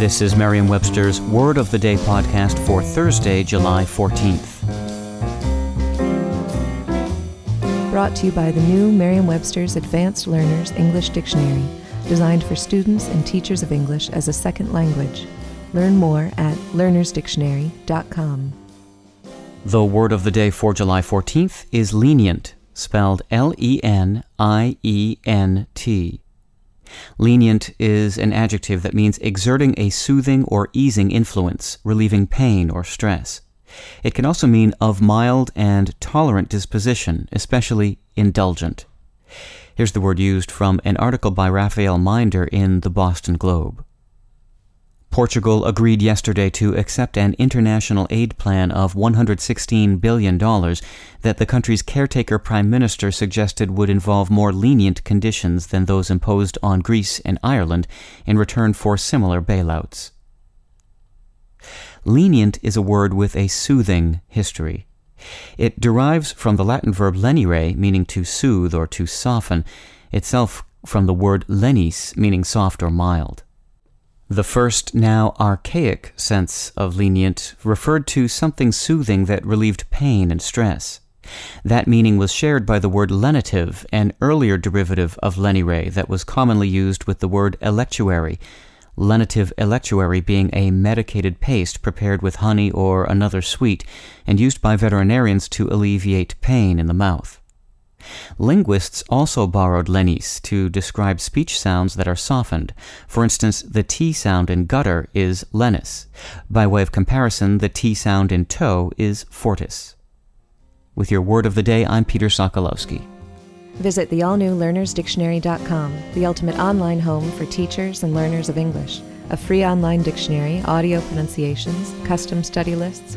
This is Merriam Webster's Word of the Day podcast for Thursday, July 14th. Brought to you by the new Merriam Webster's Advanced Learners English Dictionary, designed for students and teachers of English as a second language. Learn more at learnersdictionary.com. The word of the day for July 14th is lenient, spelled L E N I E N T. Lenient is an adjective that means exerting a soothing or easing influence, relieving pain or stress. It can also mean of mild and tolerant disposition, especially indulgent. Here's the word used from an article by Raphael Minder in the Boston Globe. Portugal agreed yesterday to accept an international aid plan of $116 billion that the country's caretaker prime minister suggested would involve more lenient conditions than those imposed on Greece and Ireland in return for similar bailouts. Lenient is a word with a soothing history. It derives from the Latin verb lenire, meaning to soothe or to soften, itself from the word lenis, meaning soft or mild. The first, now archaic sense of lenient referred to something soothing that relieved pain and stress. That meaning was shared by the word lenitive, an earlier derivative of lenire that was commonly used with the word electuary, lenitive electuary being a medicated paste prepared with honey or another sweet and used by veterinarians to alleviate pain in the mouth. Linguists also borrowed lenis to describe speech sounds that are softened. For instance, the T sound in gutter is lenis. By way of comparison, the T sound in toe is fortis. With your word of the day, I'm Peter Sokolowski. Visit the all new learnersdictionary.com, the ultimate online home for teachers and learners of English. A free online dictionary, audio pronunciations, custom study lists,